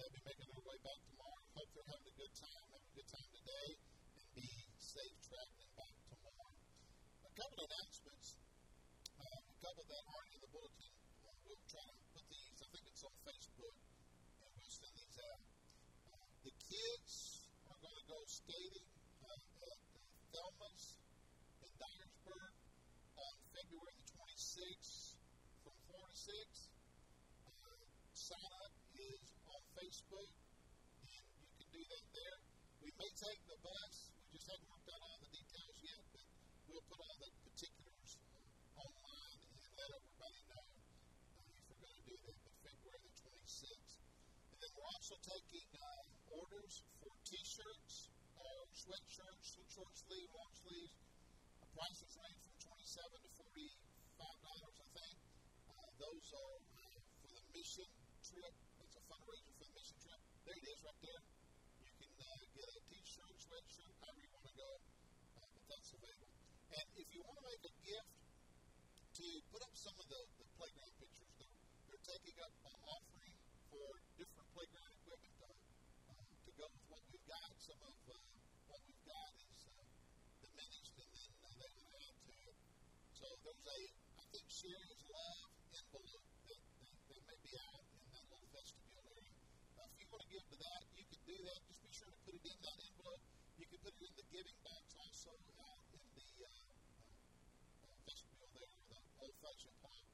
They'll be making their way back tomorrow. Hope they're having a good time. Have a good time today, and be safe traveling back tomorrow. A couple of announcements. Uh, a couple that aren't in the bulletin. Uh, we'll try to put these. I think it's on Facebook Posting these. the kids are going to go skating uh, at uh, Thelma's in Dyersburg on February the 26th from 4 to 6. Uh, sign up is on Facebook, and you can do that there. We may take the bus. We just haven't worked out all the details yet, but we'll put all the particulars uh, online and let everybody know uh, if we're going to do that. But February the 26th. And then we're also taking uh, orders for T-shirts, uh, sweatshirts, short sleeve, long sleeves. The prices range from twenty-seven to forty-five dollars, I think. Uh, those are uh, for the mission trip. It's a fundraiser for the mission trip. There it is, right there. You can uh, get a T-shirt, sweatshirt, however you want to go, uh, but that's available. If you want to make a gift to put up some of the, the playground pictures, they're, they're taking up an offering for different playground equipment to go with what we've got. Some of uh, what we've got is uh, diminished, and then uh, they to add to it. So there's a, I think, Sherry's Love envelope that, that, that may be out in that little vestibule area. Uh, if you want to give to that, you can do that. Just be sure to put it in that envelope. You can put it in the giving box also out in the uh, uh, vestibule there, the old-fashioned pump.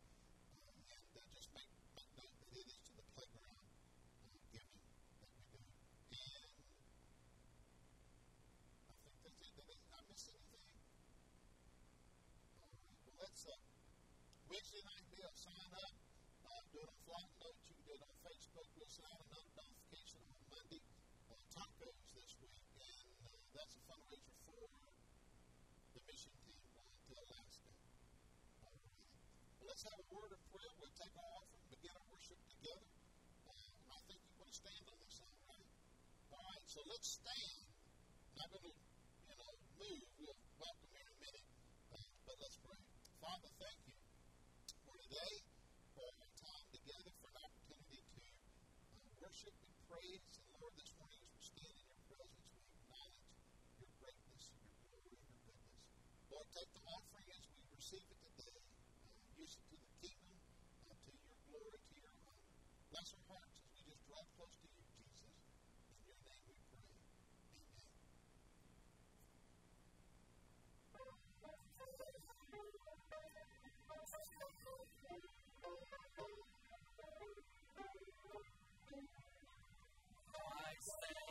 Uh, and uh, just make, make note that it is to the playground giving that we do. let's uh, Wednesday night be a sign up. Uh, do it on flight notes. You it on Facebook. We'll out another notification on Monday. Uh, tacos this week, and uh, that's a fundraiser for the mission team going to Alaska. All right. Well, let's have a word of prayer. We'll take our offering, begin our worship together. Uh, I think you want to stand on this, all right? All right, so let's stand. Not going to, you know, move. We'll welcome in a minute, uh, but let's pray. Father, thank you today, for our time together, for an opportunity to uh, worship and praise. And Lord, this morning as we stand in your presence, we acknowledge your greatness, your glory, your goodness. Lord, take the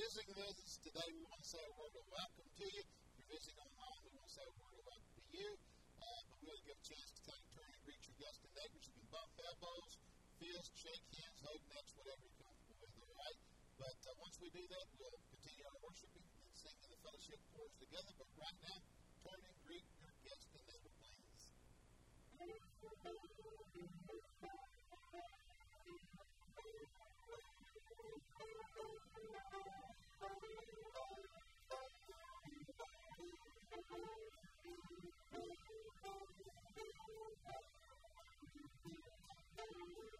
visiting with us today, we want to say a word of welcome to you. If you're visiting online, we want to say a word of welcome to you. Uh, but we'll get a chance to take a turn and greet your guests and neighbors. You can bump elbows, fist, shake hands, hug necks, whatever you're comfortable with, all right? But uh, once we do that, we'll continue our worshiping and singing the fellowship chorus together. But right now, turn and greet your guests and neighbors, please.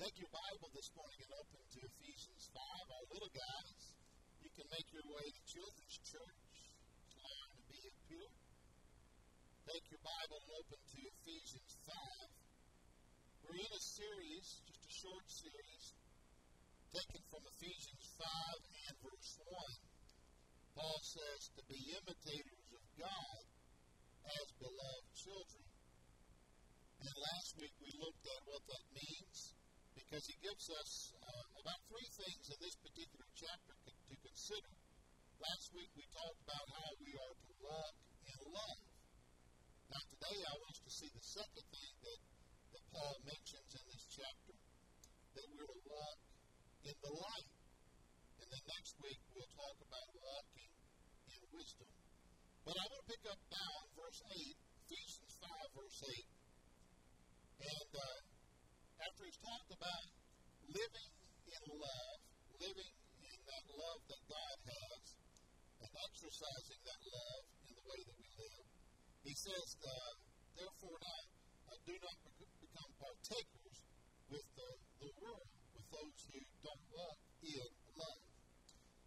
Take your Bible this morning and open to Ephesians 5. Our little guys, you can make your way to Children's Church. Learn to be up here. Take your Bible and open to Ephesians 5. We're in a series, just a short series, taken from Ephesians 5 and verse 1. Paul says to be imitators of God as beloved children. And last week we looked at what that means because he gives us uh, about three things in this particular chapter to consider. Last week we talked about how we are to walk in love. Now today I want us to see the second thing that, that Paul mentions in this chapter, that we're to walk in the light. And then next week we'll talk about walking in wisdom. But I want to pick up now in verse 8, Ephesians 5, verse 8. And uh, after he's talked about living in love, living in that love that God has, and exercising that love in the way that we live, he says, uh, therefore now, uh, do not become partakers with the, the world, with those who don't walk in love.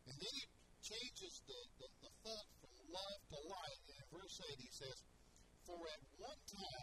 And then he changes the, the, the thought from love to light. And in verse 8 he says, For at one time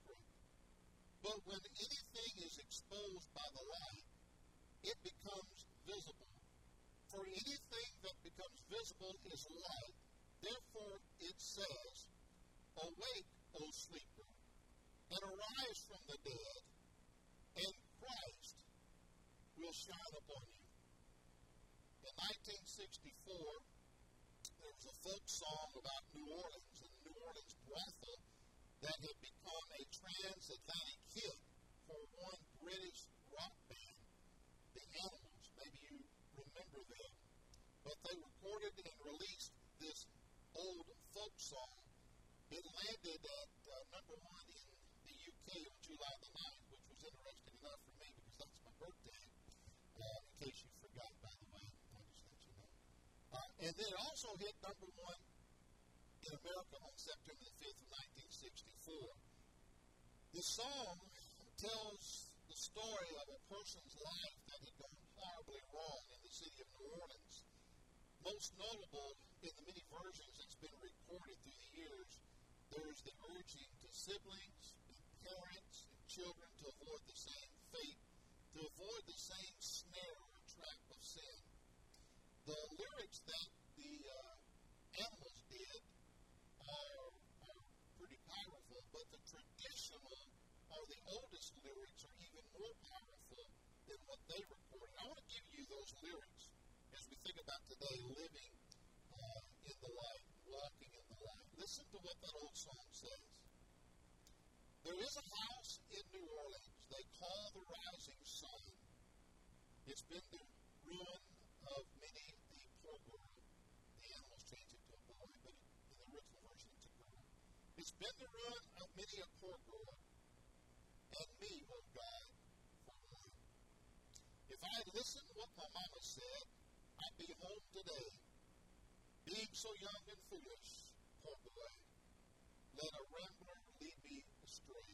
But when anything is exposed by the light, it becomes visible. For anything that becomes visible is light. Therefore it says, Awake, O sleeper, and arise from the dead, and Christ will shine upon you. In 1964, there was a folk song about New Orleans and New Orleans brothel that had become a transatlantic hit for one British rock band, the Animals. Maybe you remember them. But they recorded and released this old folk song. It landed at uh, number one in the UK on July the 9th, which was interesting enough for me because that's my birthday. Uh, in case you forgot, by the way, I'll just let you know. Uh, and then it also hit number one in America on September the 5th of 1964. The song tells the story of a person's life that had gone horribly wrong in the city of New Orleans. Most notable in the many versions that's been recorded through the years, there's the urging to siblings and parents and children to avoid the same fate, to avoid the same snare or trap of sin. The lyrics that the uh, animals did are, are pretty powerful, but the traditional or the lyrics are even more powerful than what they recorded. I want to give you those lyrics as we think about today living uh, in the light, walking in the light. Listen to what that old song says. There is a house in New Orleans they call the Rising Sun. It's been the ruin of many a poor girl. The animals changed it to a boy, but in the original version it's a girl. It's been the ruin of many a poor girl, and me, oh God, for. If I had listened to what my mama said, I'd be home today. Being so young and foolish, poor boy, let a rambler lead me astray.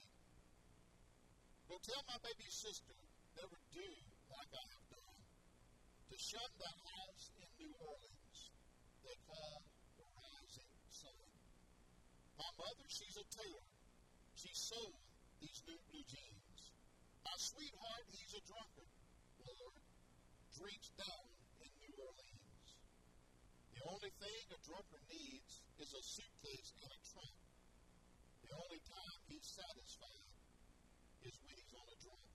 Go tell my baby sister, never do like I have done, to shun that house in New Orleans they call the Rising Sun. My mother, she's a tailor. She sewed these new jeans. My sweetheart, he's a drunkard. Lord, drinks down in New Orleans. The only thing a drunkard needs is a suitcase and a trunk. The only time he's satisfied is when he's on a drunk.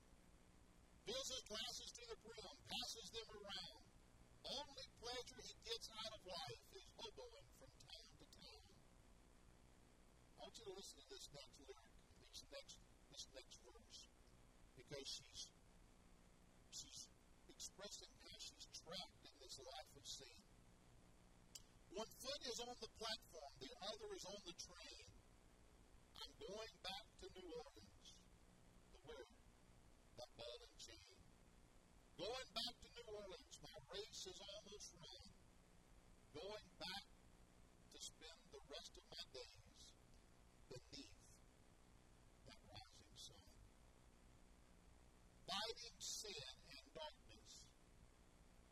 Fills his glasses to the brim, passes them around. Only pleasure he gets out of life is hoboing from town to town. I want you to listen to this next lyric, this next, this next verse, because she's she's expressing how she's trapped in this life of sin. One foot is on the platform, the other is on the train. I'm going back to New Orleans. The where? That ball and chain. Going back to New Orleans. My race is almost run. Going back to spend the rest of my days beneath that rising sun. Fighting sin and darkness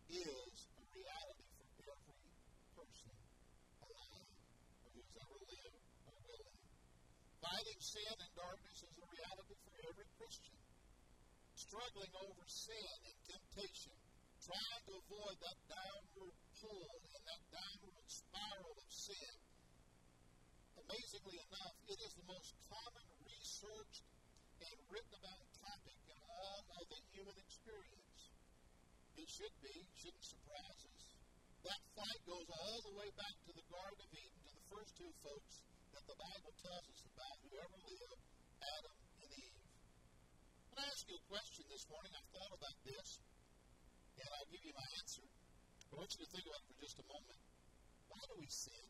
is a reality for every person alive or who's ever lived or will live. Fighting sin and darkness is a reality for every Christian. Struggling over sin and temptation, trying to avoid that downward pull and that downward spiral of sin. Amazingly enough, it is the most common researched and written about topic in all of the human experience. It should be, shouldn't surprise us. That fight goes all the way back to the Garden of Eden, to the first two folks the Bible tells us about who ever lived, Adam and Eve. I'm ask you a question this morning. I've thought about this, and I'll give you my answer. I want you to think about it for just a moment. Why do we sin?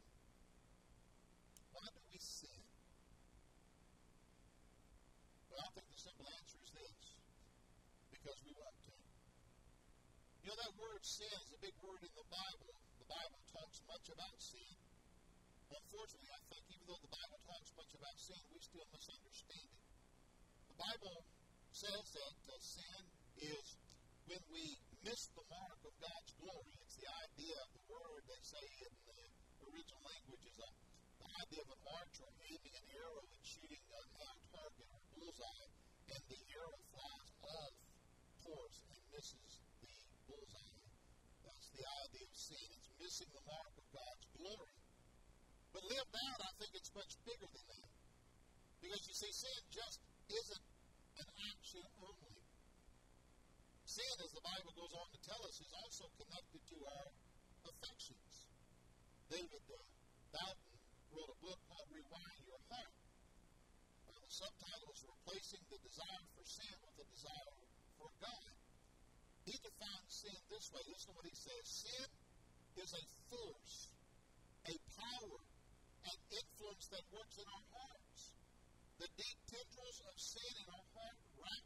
Why do we sin? Well, I think the simple answer is this because we want to. You know, that word sin is a big word in the Bible. The Bible talks much about sin. Unfortunately, I think even though the Bible talks much about sin, we still misunderstand it. The Bible says that uh, sin is when we miss the mark of God's glory. It's the idea of the word they say in the original language is a, the idea of an archer aiming an arrow and shooting a, a target or bullseye, and the arrow flies off course and misses the bullseye. That's the idea of sin. It's missing the mark of God's glory. But lived out, I think it's much bigger than that. Because you see, sin just isn't an action only. Sin, as the Bible goes on to tell us, is also connected to our affections. David uh, wrote a book called Rewire Your Heart. Uh, the subtitle is Replacing the Desire for Sin with a Desire for God. He defines sin this way. Listen to what he says Sin is a force, a power, an influence that works in our hearts. The deep tendrils of sin in our heart wrap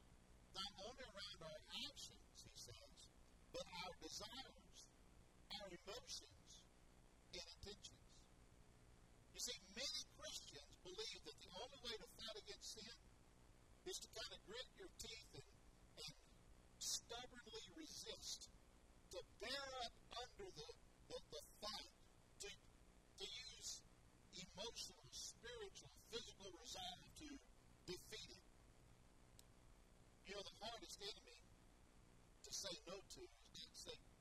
not only around our actions, he says, but our desires, our emotions, and intentions. You see, many Christians believe that the only way to fight against sin is to kind of grit your teeth and, and stubbornly resist, to bear up under the, the, the fight, emotional, spiritual, physical resolve to defeat it. You know, the hardest enemy to say no to is not Satan.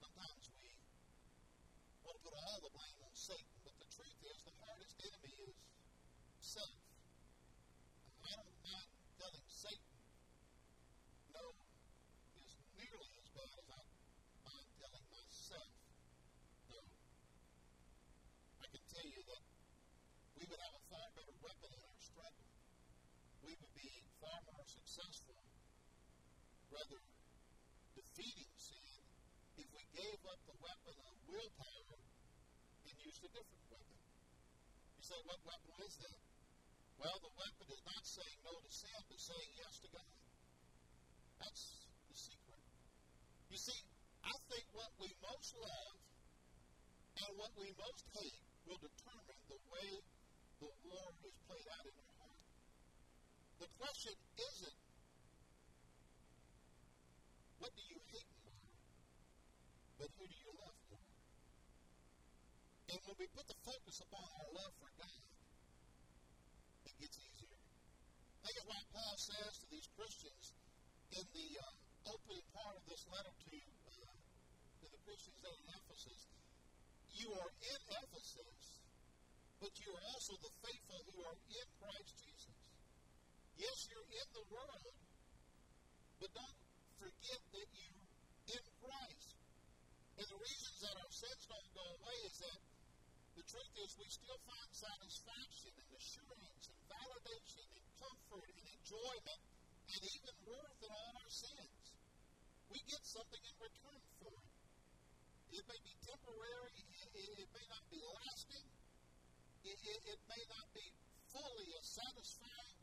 Sometimes we want to put all the blame on Satan, but the truth is the hardest enemy is self. I don't mind telling Satan no is nearly as bad as I mind telling myself no. I can tell you that we would have a far better weapon in our struggle. We would be far more successful, rather defeating sin, if we gave up the weapon of willpower and used a different weapon. You say, what weapon is that? Well, the weapon is not saying no to sin, but saying yes to God. That's the secret. You see, I think what we most love and what we most hate will determine the way the war is played out in our heart. The question isn't, what do you hate more? But who do you love more? And when we put the focus upon our love for God, it gets easier. Think of what Paul says to these Christians in the uh, opening part of this letter to, uh, to the Christians there in Ephesus. You are in Ephesus, but you are also the faithful who are in Christ Jesus. Yes, you're in the world, but don't forget that you're in Christ. And the reasons that our sins don't go away is that the truth is we still find satisfaction and assurance and validation and comfort and enjoyment and even worse than all our sins. We get something in return for it. It may be temporary, it, it, it may not be lasting, it, it, it may not be fully as satisfying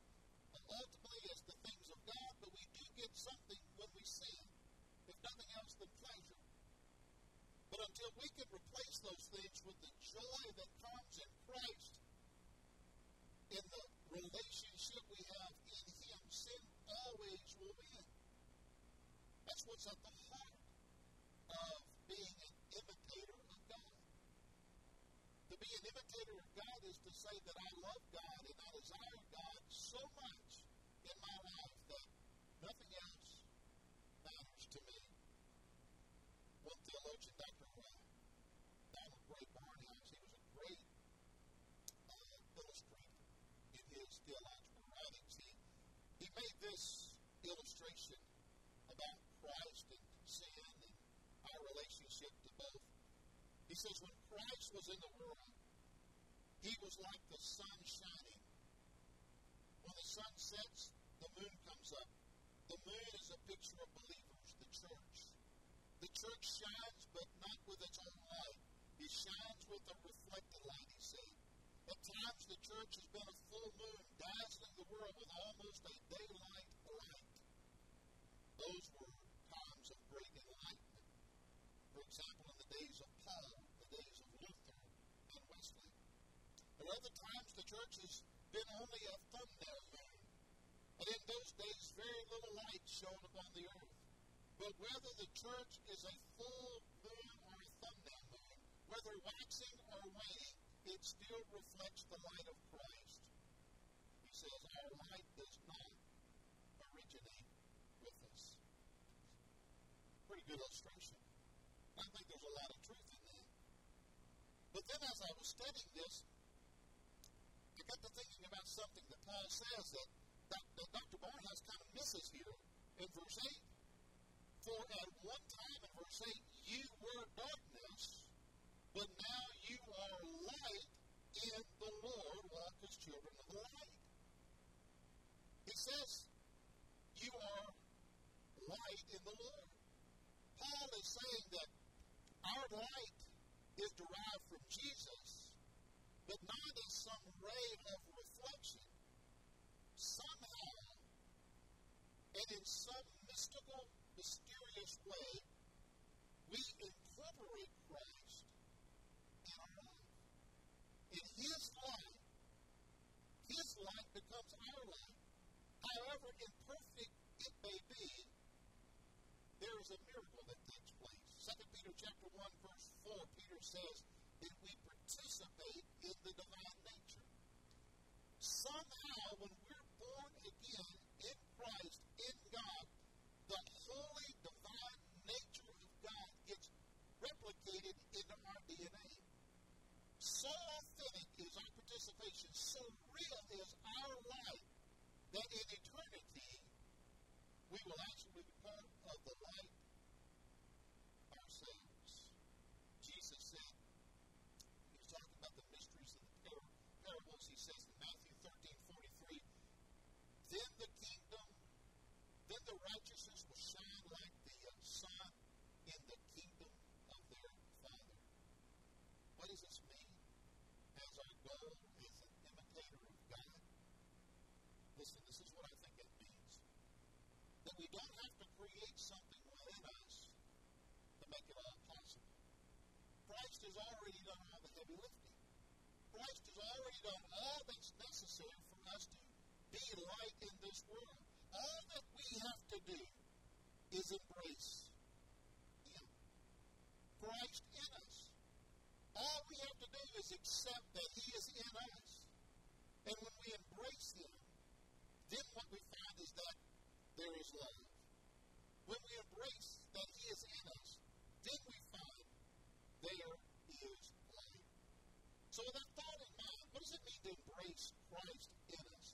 ultimately as the things of God, but we do get something when we sin, if nothing else than pleasure. But until we can replace those things with the joy that comes in Christ, in the relationship we have in Him, sin always will win. That's what's at the heart of being an imitator of God. To be an imitator of God is to say that I love God and I desire God so much in my life that nothing else matters to me. One theologian, Dr. Donald Grey Barnhouse, he was a great uh, illustrator in his theological writings. He, he made this illustration about Christ and sin and our relationship to both. He says, when Christ was in the world, he was like the sun shining. When the sun sets, the moon comes up. The moon is a picture of believers, the church. The church shines, but not with its own light. It shines with a reflected light, he said. At times, the church has been a full moon, dazzling the world with almost a daylight light. Those were times of great enlightenment. For example, in the days of Paul, the days of Luther and Wesley. At other times, the church has been only a thumbnail moon. And in those days, very little light shone upon the earth. But whether the church is a full moon or a thumbnail moon, whether waxing or waning, it still reflects the light of Christ. He says, Our light does not originate with us. Pretty good illustration. I think there's a lot of truth in that. But then as I was studying this, I got to thinking about something that Paul says that, that, that Dr. Barnhouse kind of misses here in verse 8. For at one time in verse 8, you were darkness, says, you are light in the Lord. Paul is saying that our light is derived from Jesus, but not as some ray of reflection. Somehow, and in some mystical, mysterious way, we incorporate Christ in our life. In His light, His light becomes our light. However imperfect it may be, there is a miracle that takes place. 2 Peter chapter 1, verse 4, Peter says that we participate in the divine nature. Somehow, when we're born again in Christ, in God, the holy divine nature of God gets replicated into our DNA. So authentic is our participation, so real is our life, that in eternity we will actually be part of the light ourselves. Jesus said, he was talking about the mysteries of the par- parables. He says in Matthew 13 43, then the kingdom, then the righteousness will shine like the uh, sun in the kingdom of their Father. What does this mean? As our goal is an imitator of God. Listen, this is what I think it means. Don't have to create something within us to make it all possible. Christ has already done all the heavy lifting. Christ has already done all that's necessary for us to be light in this world. All that we have to do is embrace Him. Christ in us. All we have to do is accept that He is in us. And when we embrace Him, then what we find is that there is love. When we embrace that He is in us, then we find there is light. So with that thought in mind, what does it mean to embrace Christ in us?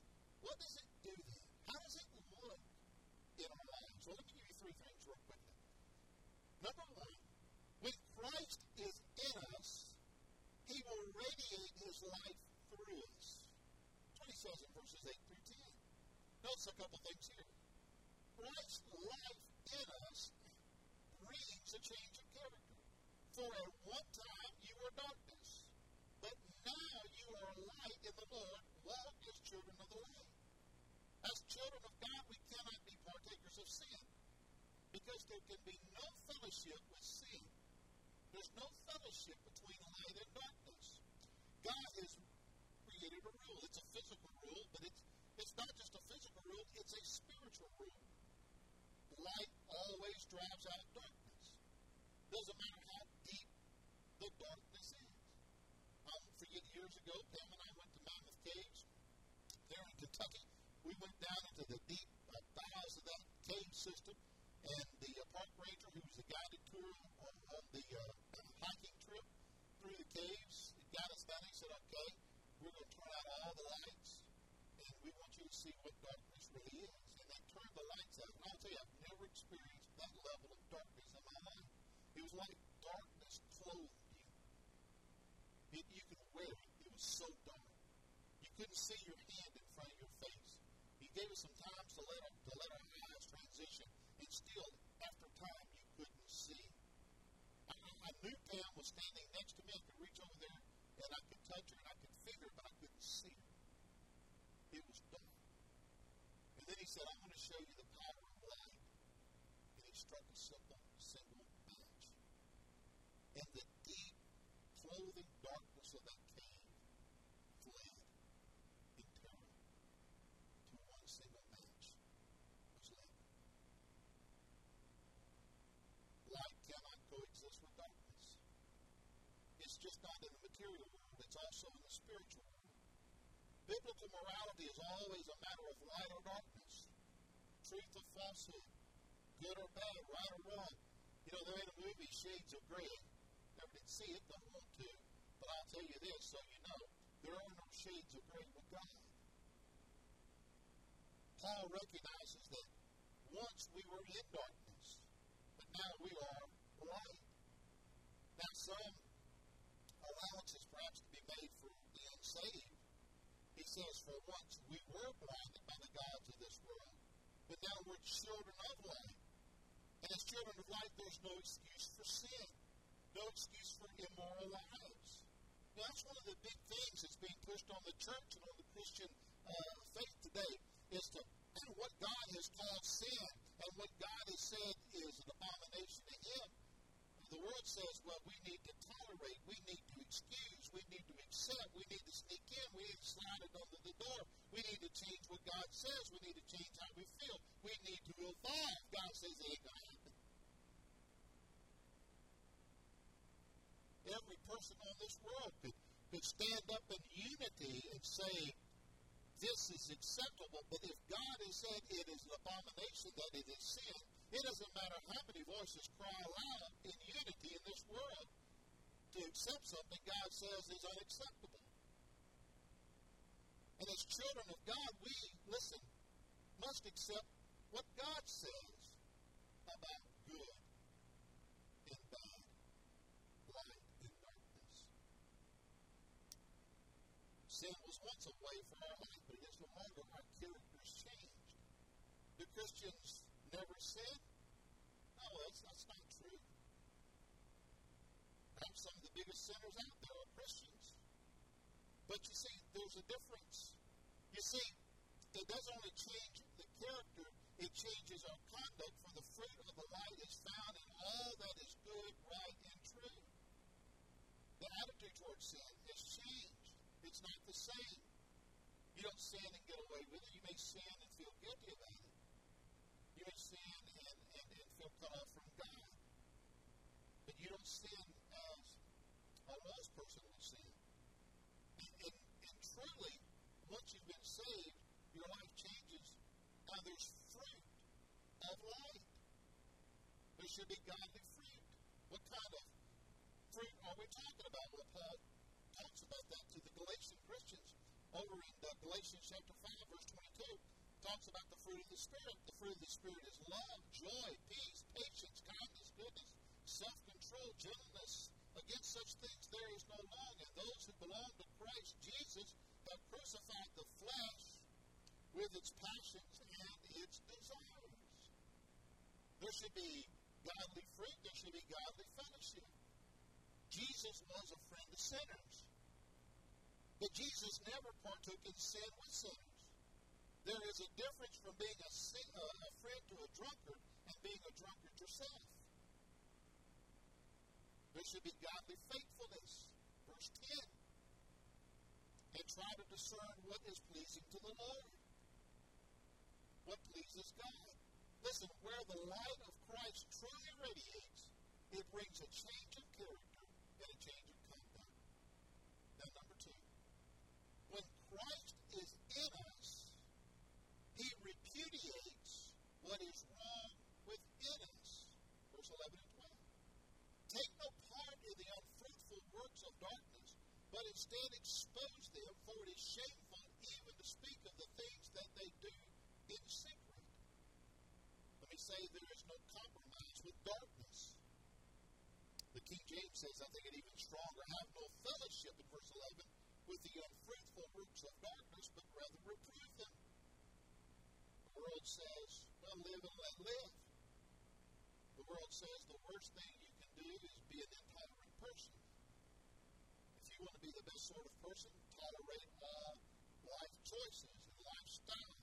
What does it do then? How does it look in our lives? Well, let me give you three things real quickly. Number one, when Christ is in us, He will radiate His life through us. That's what He says in verses 8 through 10. Notice a couple things here. Christ's life in us brings a change of character. For at one time you were darkness, but now you are light in the Lord. Walk as children of the light. As children of God, we cannot be partakers of sin because there can be no fellowship with sin. There's no fellowship between light and darkness. God has created a rule. It's a physical rule, but it's it's not just a physical rule, it's a spiritual rule. Light always drives out darkness. Doesn't matter how deep the darkness is. I'll forget years ago, Pam and I went to Mammoth Caves there in Kentucky. We went down into the deep uh, bowels of that cave system, and the uh, park ranger, who was the guided tour on, on the uh, hiking trip through the caves, got us down. He said, "Okay, we're going to turn out all the lights, and we want you to see what darkness really is." The lights out. And I'll tell you, I've never experienced that level of darkness in my life. It was like darkness clothed you. It, you could wear it. It was so dark. You couldn't see your hand in front of your face. He gave us some time to let to let our eyes transition, and still, after time, you couldn't see. I, I knew Pam was standing next to me. I could reach over there, and I could touch her, and I could feel her, but I couldn't see her. It was dark. And then he said, "I want to show you the power of light." And he struck a simple single match, and the deep, clothing darkness of that cave fled in terror to one single match was lit. Light cannot coexist with darkness. It's just not in the material world, it's also in the spiritual world. Biblical morality is always a matter of light or darkness, truth or falsehood, good or bad, right or wrong. You know, there ain't a movie, Shades of Grey. Never did see it, don't want to. But I'll tell you this so you know there are no shades of gray with God. Paul recognizes that once we were in darkness, but now we are light. Now, some allowances perhaps to be made for the unsaved. Says, For once we were blinded by the gods of this world, but now we're children of light. And as children of light, there's no excuse for sin, no excuse for immoral lives. Now, that's one of the big things that's being pushed on the church and on the Christian uh, faith today is to what God has called sin and what God has said is an abomination to Him. The world says, well, we need to tolerate, we need to excuse, we need to accept, we need to sneak in, we need to slide it under the door, we need to change what God says, we need to change how we feel, we need to evolve. God says it ain't going to happen. Every person on this world could, could stand up in unity and say, this is acceptable, but if God has said it is an abomination, that it is sin, it doesn't matter how many voices cry aloud in unity in this world to accept something God says is unacceptable. And as children of God, we, listen, must accept what God says about good and bad, light and darkness. Sin was once a way for our life, but it is no longer. Our character's changed. Do Christians never sin? No, oh, that's, that's not true. Perhaps some of the biggest sinners out there are Christians. But you see, there's a difference. You see, it doesn't only change the character, it changes our conduct, for the fruit of the light is found in all that is good, right, and true. The attitude towards sin has changed. It's not the same. You don't sin and get away with it. You may sin and feel guilty about it. You may sin and, and, from God. But you don't sin as a lost person would sin. And, and, and truly, once you've been saved, your life changes. Now there's fruit of light. There should be godly fruit. What kind of fruit are we talking about? Well, Paul talks about that to the Galatian Christians over in Galatians chapter 5, verse 22. Talks about the fruit of the Spirit. The fruit of the Spirit is love, joy, peace, patience, kindness, goodness, self control, gentleness. Against such things there is no law. And those who belong to Christ Jesus have crucified the flesh with its passions and its desires. There should be godly fruit. There should be godly fellowship. Jesus was a friend of sinners. But Jesus never partook in sin with sinners. There is a difference from being a, sin, uh, a friend to a drunkard and being a drunkard yourself. There should be godly faithfulness. Verse 10. And try to discern what is pleasing to the Lord. What pleases God. Listen, where the light of Christ truly radiates, it brings a change of character and a change of conduct. Now, number two, when Christ is in us, he repudiates what is wrong within us. Verse 11 and 12. Take no part in the unfruitful works of darkness, but instead expose them, for it is shameful even to speak of the things that they do in secret. Let me say there is no compromise with darkness. The King James says, I think it even stronger, have no fellowship in verse 11 with the unfruitful works of darkness, but rather reprove them. The world says, well, live and let live. The world says the worst thing you can do is be an intolerant person. If you want to be the best sort of person, tolerate all life choices and lifestyles.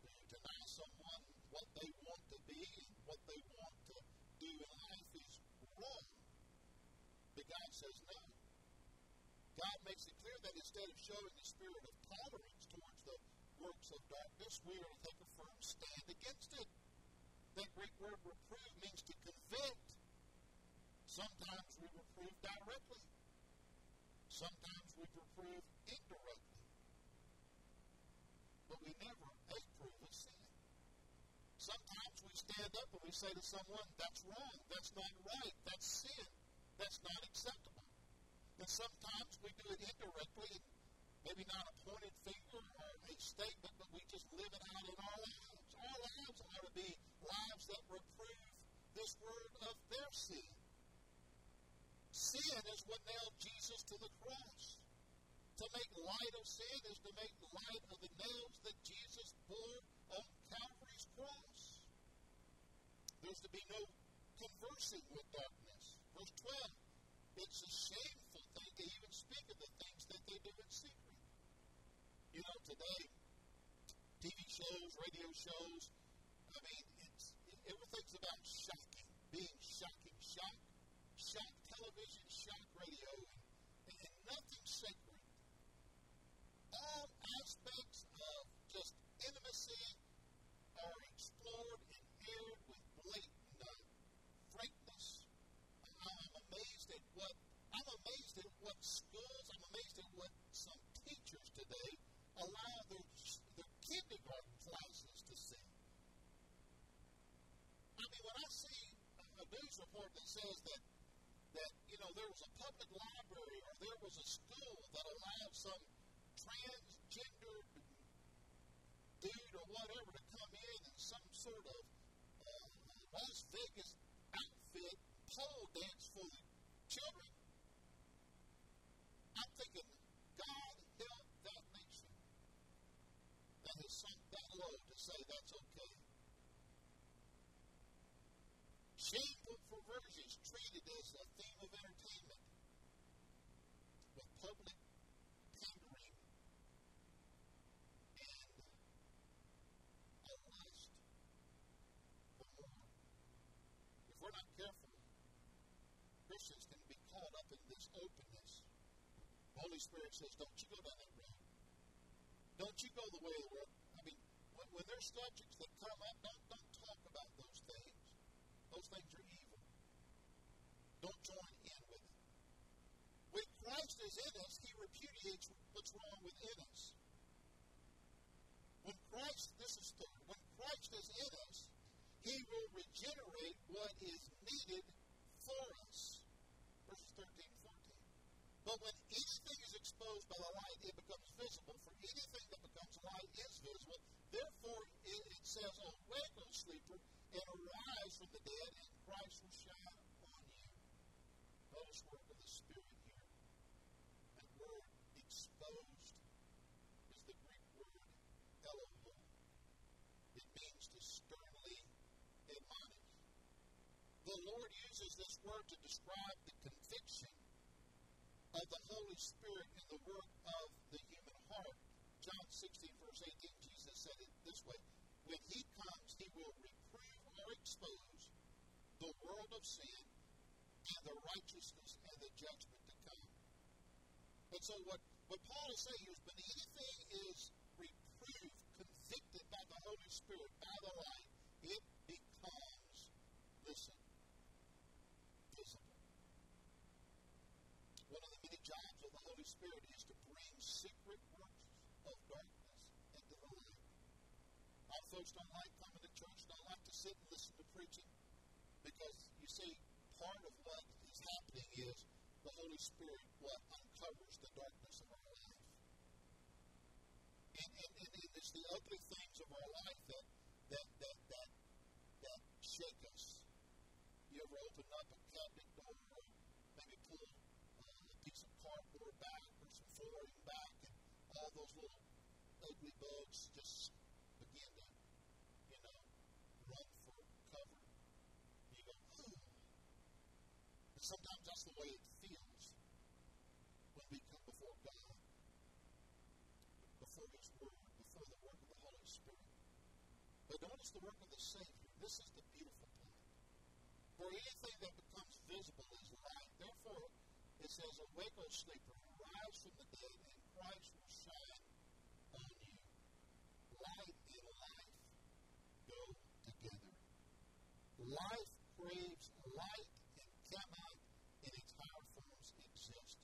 Do you deny someone what they want to be and what they want to do in life is wrong. But God says no. God makes it clear that instead of showing the spirit of tolerance towards the works of darkness, we are to take a firm stand against it. That Greek word reprove means to convict. Sometimes we reprove directly. Sometimes we reprove indirectly. But we never approve of sin. Sometimes we stand up and we say to someone, that's wrong, that's not right, that's sin, that's not acceptable. And sometimes we do it indirectly, maybe not a pointed finger or a statement, but we just live it out in our lives. Our lives ought to be lives that reprove this word of their sin. Sin is what nailed Jesus to the cross. To make light of sin is to make light of the nails that Jesus bore on Calvary's cross. There's to be no conversing with darkness. Verse 12. It's a shameful thing to even speak of the things that they do in secret. You know, today, TV shows, radio shows, I mean, it's, everything's about shocking, being shocking, shock, shock television, shock radio, and, and nothing sacred. All aspects of just intimacy are explored and aired with blatant uh, frankness. I'm amazed at what I'm amazed at what schools, I'm amazed at what some teachers today allow their, their kindergarten classes to see. I mean, when I see a news report that says that that you know there was a public library or there was a school that allowed some transgender dude or whatever to come in in some sort of uh, Las Vegas outfit pole dance for the children. I'm thinking, God help that nation that has sunk that low to say that's okay. Shameful perversion is treated as a theme of entertainment with public pandering and a lust for more. If we're not careful, Christians can be caught up in this openness. Holy Spirit says, don't you go down that road. Don't you go the way of the world. When, there's subjects that come up, don't, don't talk about those things. Those things are evil. Don't join in with it. When Christ is in us, he repudiates what's wrong within us. When Christ, this is third, when Christ is in us, he will regenerate what is needed for us. Verses 13 and 14. But when is exposed by the light, it becomes visible. For anything that becomes light is visible. Therefore, it, it says, oh, Awake, O sleeper, and arise from the dead, and Christ will shine on you. Notice work of the Spirit here. That word exposed is the Greek word elohim. It means to sternly admonish. The Lord uses this word to describe the conviction of the Holy Spirit in the work of the human heart. John 16, verse 18, Jesus said it this way When he comes, he will reprove or expose the world of sin and the righteousness and the judgment to come. And so, what, what Paul is saying is when anything is reproved, convicted by the Holy Spirit, by the light, it becomes, listen, visible. One of the many jobs of the Holy Spirit is to bring secret works of darkness into the light. Our folks don't like coming to church, don't like to sit and listen to preaching, because you see, part of what is happening is the Holy Spirit what uncovers the darkness of our life. And, and, and, and it's the ugly things of our life that that that that that shake us. You ever open up a cabinet door or maybe pull uh, a piece of cardboard back or some flooring back and all those little ugly bugs just begin to, you know, run for cover. You go, ooh. And sometimes that's the way it feels when we come before God, before His Word, before the work of the Holy Spirit. But notice the work of the Savior. This is the beautiful part. For anything that becomes visible is light. Therefore, it says, Awake, O sleeper, rise from the dead, and Christ will shine on you. Light and life go together. Life craves light and cannot, in its higher forms, exist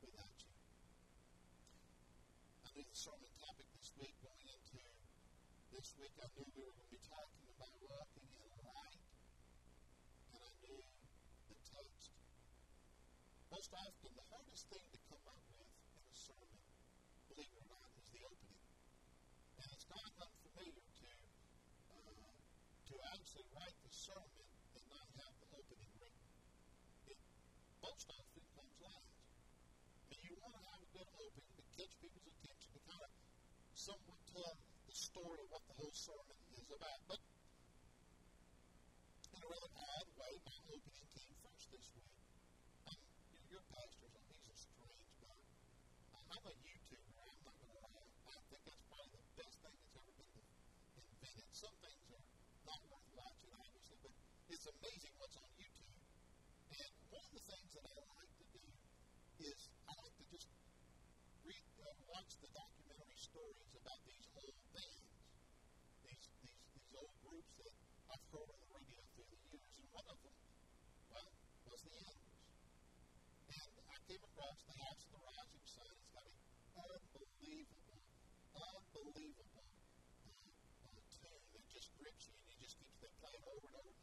without you. I knew the sermon topic this week going into this week, I knew we were going to be talking about walking in light, and I knew the text. Most often, the hardest thing to come up with in a sermon, believe it or not, is the opening. And it's not unfamiliar to uh, to actually write the sermon and not have the opening written. It most often comes last. And you want to have a good opening to catch people's attention, to kind of somewhat tell the story of what the whole sermon is about. But in a rather odd way, my opening came first this week. Um, you know, your pastor, so he's a strange guy. Um, I'm a YouTuber, I'm not going to lie. I think that's probably the best thing that's ever been invented. Some things are not worth watching, obviously, but it's amazing what's on YouTube. And one of the things that I like to do is I like to just read, uh, watch the documentary stories about these old bands, these, these, these old groups that I've heard on the radio through the years. And one of them, well, was the Animals. And I came across the House of the Rising Sun. It's got an unbelievable, unbelievable uh, uh, tune that just grips you and it just keeps that playing over and over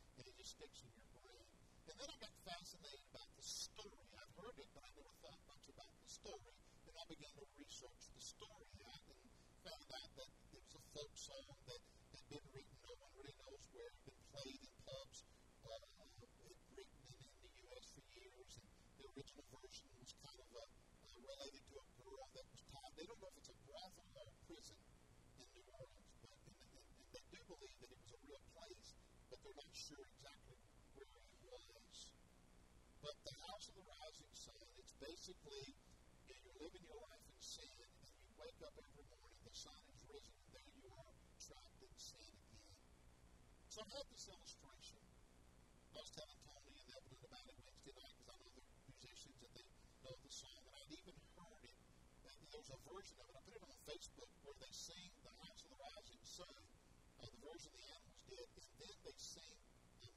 in your brain. And then I got fascinated about the story. I've heard it, but I never thought much about the story. And I began to research the story out and found out that it was a folk song that had been written. No one really knows where it had been played in pubs. Uh, it written in, in the U.S. for years. And the original version was kind of a, uh, related to a girl that was tied. They don't know if it's a brothel or a prison in New Orleans, but and, and, and they do believe that it was a real place, but they're not sure exactly where it was. But the House of the Rising Sun, it's basically you know, you're living your life in sin, and you wake up every morning, the sun is risen, and there you are, trapped in sin again. So I had this illustration. I was telling Tony and Evelyn about it Wednesday night because I know they're musicians and they know the song, and I'd even heard it. And there's a version of it. I put it on Facebook where they sing the House of the Rising Sun, uh, the version the animals did, and then they sing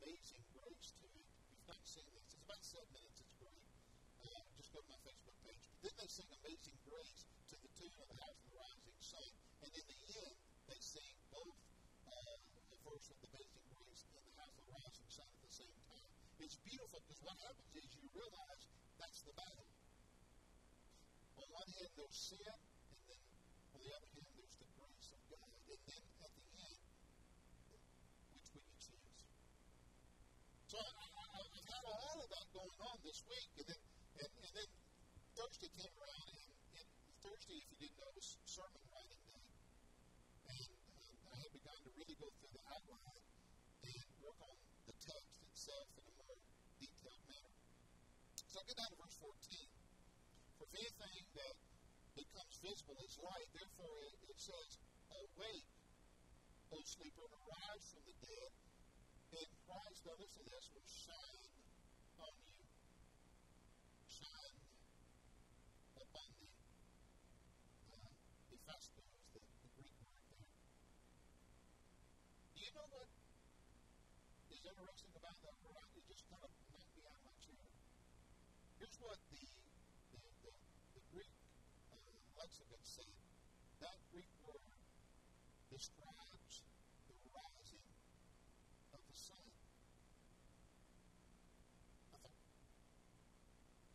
Amazing Grace to it. If you've not seen this, it's about seven minutes. It's great. Uh, just go to my Facebook page. Then they sing Amazing Grace to the tune of the House of the Rising Sun, and in the end, they sing both uh, the verse of the Amazing Grace and the House of the Rising Sun at the same time. It's beautiful because what happens is you realize that's the battle. On one hand, there's sin, and then on the other hand, there's the grace of God. And then at the end, which will you choose? So I, I, I've had all of that going on this week, and then Thursday came around, and, and Thursday, if you didn't know, was sermon writing day, and uh, I had begun to really go through the outline and work on the text itself in a more Look at down to verse 14. For if anything that becomes visible is light, therefore it, it says, Awake, O sleeper, and arise from the dead, and Christ, now listen to this, will shine on you. Shine upon thee. Uh, Ephasto is the, the Greek word there. Do you know what is interesting about that word? It just kind of knocked me out of my chair. Here's what the the, the, the Greek uh, lexicon said. That Greek word describes the rising of the sun.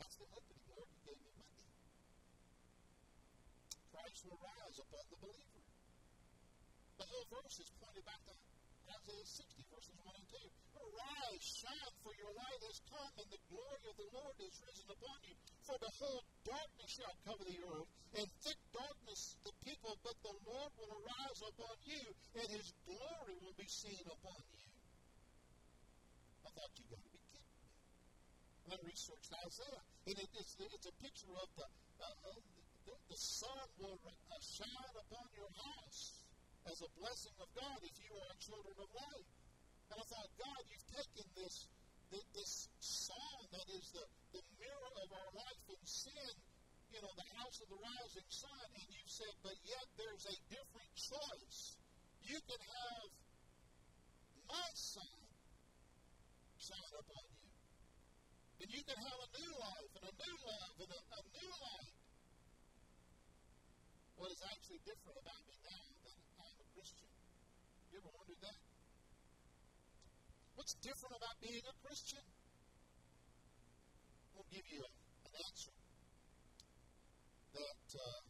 That's the opening word you gave me Monday. Christ will rise upon the believer. The whole verse is pointed back to Isaiah 60, verses 1 and 2. Arise, shine, for your light has come, and the glory of the Lord is risen upon you. For behold, darkness shall cover the earth, and thick darkness the people, but the Lord will arise upon you, and his glory will be seen upon you. I thought you got to be kidding me. And I researched Isaiah, and it, it's, it's a picture of the, uh, the, the sun will uh, shine upon your house as a blessing of God if you are children of light. And I thought, God, you've taken this, this, song that is the, the mirror of our life in sin, you know, the house of the rising sun, and you've said, but yet there's a different choice. You can have my sun shine upon you. And you can have a new life and a new love and a, a new light. What is actually different about me now than I'm a Christian? Ever wondered that? What's different about being a Christian? I'll give you an answer that uh,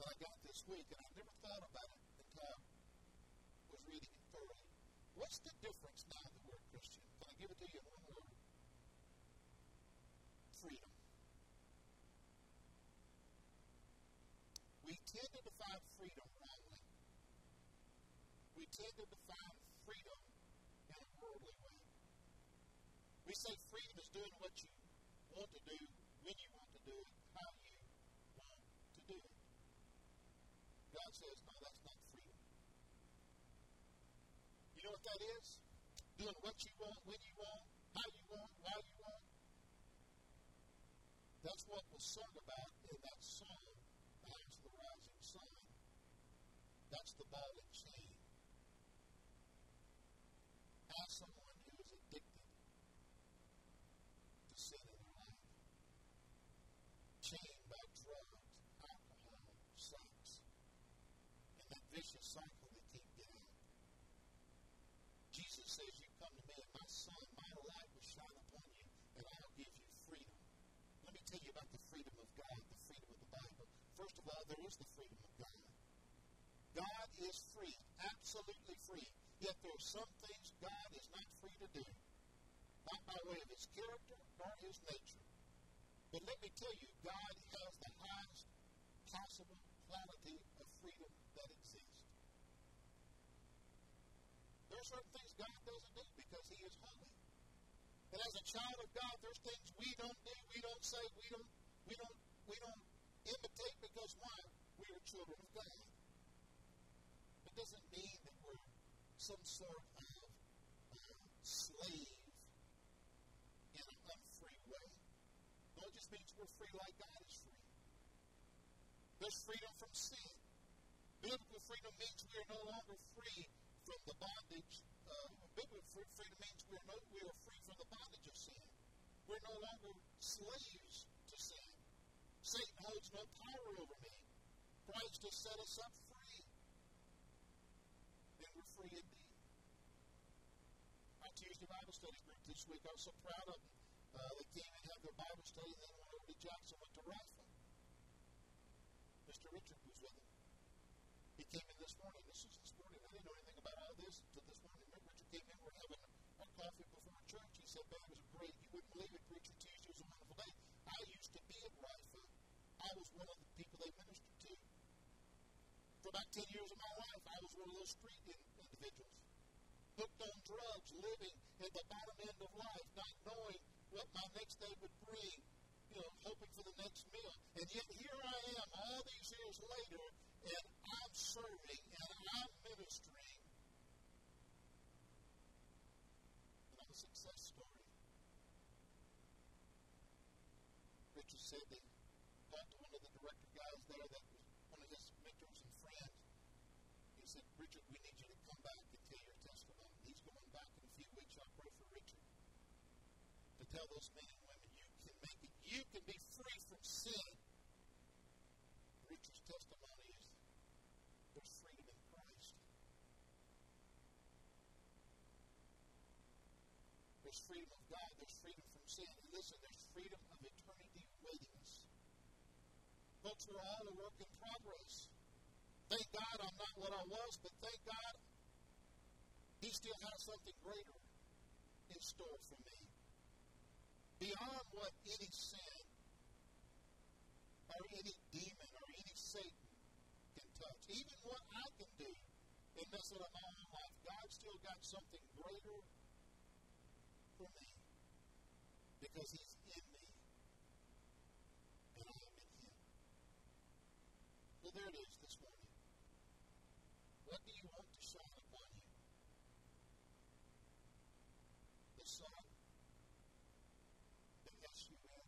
that I got this week, and I never thought about it until I was reading it thoroughly. What's the difference now that we're Christian? Can I give it to you in one word? Freedom. We tend to define freedom wrongly. We tend to define freedom in a worldly way. We say freedom is doing what you want to do, when you want to do it, how you want to do it. God says, no, that's not freedom. You know what that is? Doing what you want, when you want, how you want, why you want. That's what was sung about in that song, Times the Rising Sun. That's the ball and chain. Ask someone who is addicted to sin in their life, chained by drugs, alcohol, sex, and that vicious cycle they keep getting. Jesus says, You come to me, and my son, my light will shine upon you, and I'll give you freedom. Let me tell you about the freedom of God, the freedom of the Bible. First of all, there is the freedom of God. God is free, absolutely free. Yet there are some things God is not free to do. Not by way of his character nor his nature. But let me tell you, God has the highest possible quality of freedom that exists. There are certain things God doesn't do because he is holy. And as a child of God, there's things we don't do, we don't say, we don't, we don't, we don't imitate because why? We are children of God. It doesn't mean that we're some sort of uh, slave in an unfree way. No, it just means we're free like God is free. There's freedom from sin. Biblical freedom means we are no longer free from the bondage. Uh, biblical freedom means we are, no, we are free from the bondage of sin. We're no longer slaves. Satan holds no power over me. Christ has set us up free. Then we're free indeed. Our Tuesday Bible study group this week, I was so proud of them. Uh, they came and had their Bible study, and then went over to Jackson, went to Rifle. Mr. Richard was with them. He came in this morning. This was this morning. I didn't know anything about all this until this morning. Richard came in. We're having our coffee before church. He said, "Man, it was great. You wouldn't believe it. Preacher Tuesday was a wonderful day. I used to be at Rifle. I was one of the people they ministered to. For about 10 years of my life, I was one of those street in- individuals. Hooked on drugs, living at the bottom end of life, not knowing what my next day would bring, you know, hoping for the next meal. And yet here I am all these years later, and I'm serving and I'm ministering. And I'm a success story. Richard said that talked to one of the director guys there that was one of his mentors and friends. He said, Richard, we need you to come back and tell your testimony. He's going back in a few weeks. I'll pray for Richard. To tell those men and women you can make it. You can be free from sin. Richard's testimony is there's freedom in Christ. There's freedom of God. There's freedom from sin. And listen, there's freedom of eternity waiting us. Folks, we're all a work in progress. Thank God I'm not what I was, but thank God He still has something greater in store for me. Beyond what any sin or any demon or any Satan can touch. Even what I can do and mess up my own life. God still got something greater for me because He's in me and I am in Him. So there it is this morning. What do you want to shine upon you? The sun, the S-U-N,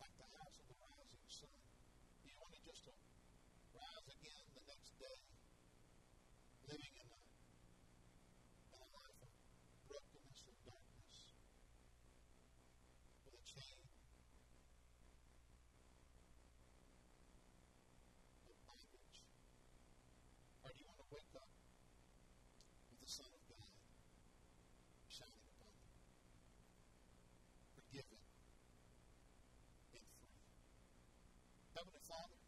like the house of the rising sun. Do you want it just to rise again the next day, living in a, in a life of brokenness and darkness, with a chain of bondage? Or do you want to wake up with the Son of God shining upon you, forgiven and free? Heavenly Father,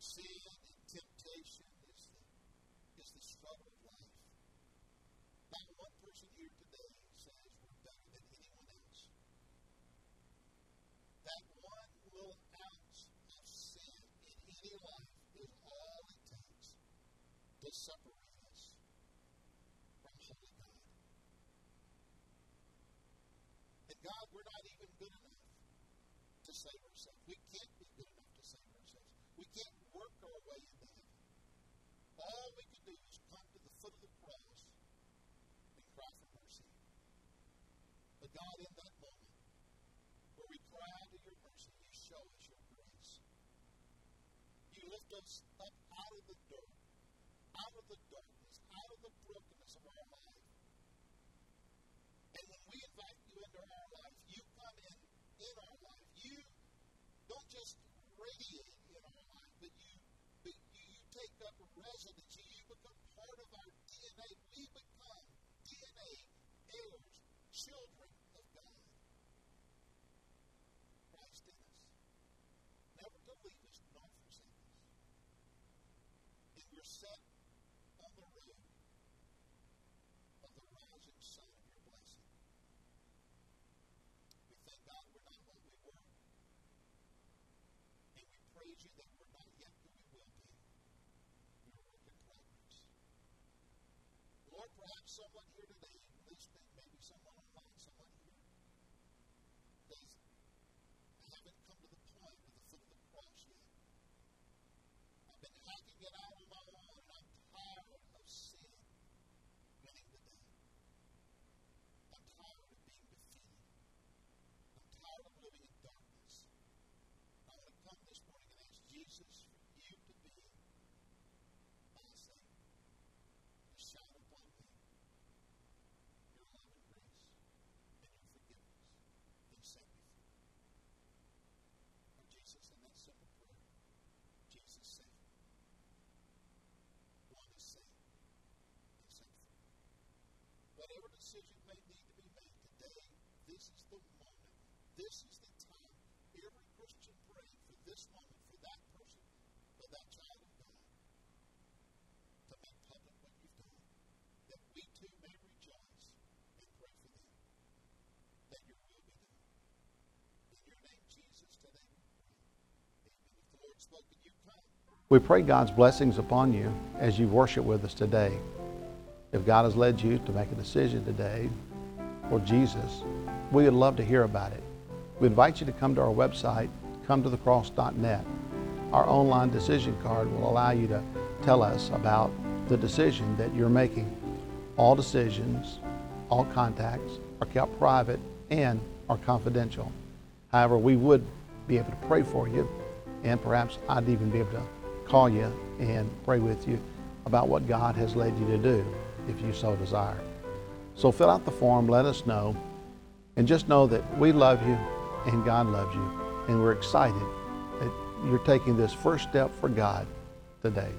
sin and temptation is the, is the struggle of life. Not one person here today says we're better than anyone else. That one little ounce of sin in any life is all it takes to separate us from holy God. And God, we're not even good enough save ourselves. We can't be good enough to save ourselves. We can't work our way into heaven. All we can do is come to the foot of the cross and cry for mercy. But God, in that moment, where we cry out to your mercy, you show us your grace. You lift us up out of the dirt, out of the darkness, out of the brokenness of our life. And when we invite you into our life, you come in in our life. You don't just radiate in our life, but you, but you, you take up residence. You become part of our DNA. We become DNA heirs, children of God. Christ in us. Never to leave us nor forsake us. And we're set on the road of the rising sun of your blessing. We thank God we're not what we were. And we praise you that we're not yet who we will be. We're a work in progress. Perhaps someone here today, listening, maybe someone online, someone here, they haven't come to the point with the foot of the cross yet. I've been hacking it out on my own, and I'm tired of sin winning the day. I'm tired of being defeated. I'm tired of living in darkness. I want to come this morning and ask Jesus for you to be my Savior, to shine upon me your love and grace and your forgiveness and set me free. Lord Jesus, in that simple prayer, Jesus save me. One is saved and set free. Whatever decision may need to be made today, this is the moment. This is the time. Every Christian for this moment, for that person, for that child of God, to make public what you've done, that we too may rejoice and pray for them, that your will be done. In your name, Jesus, today we pray. Amen. If the Lord spoke and you come, We pray God's blessings upon you as you worship with us today. If God has led you to make a decision today for Jesus, we would love to hear about it. We invite you to come to our website, cometothecross.net. Our online decision card will allow you to tell us about the decision that you're making. All decisions, all contacts are kept private and are confidential. However, we would be able to pray for you, and perhaps I'd even be able to call you and pray with you about what God has led you to do if you so desire. So fill out the form, let us know, and just know that we love you and God loves you, and we're excited that you're taking this first step for God today.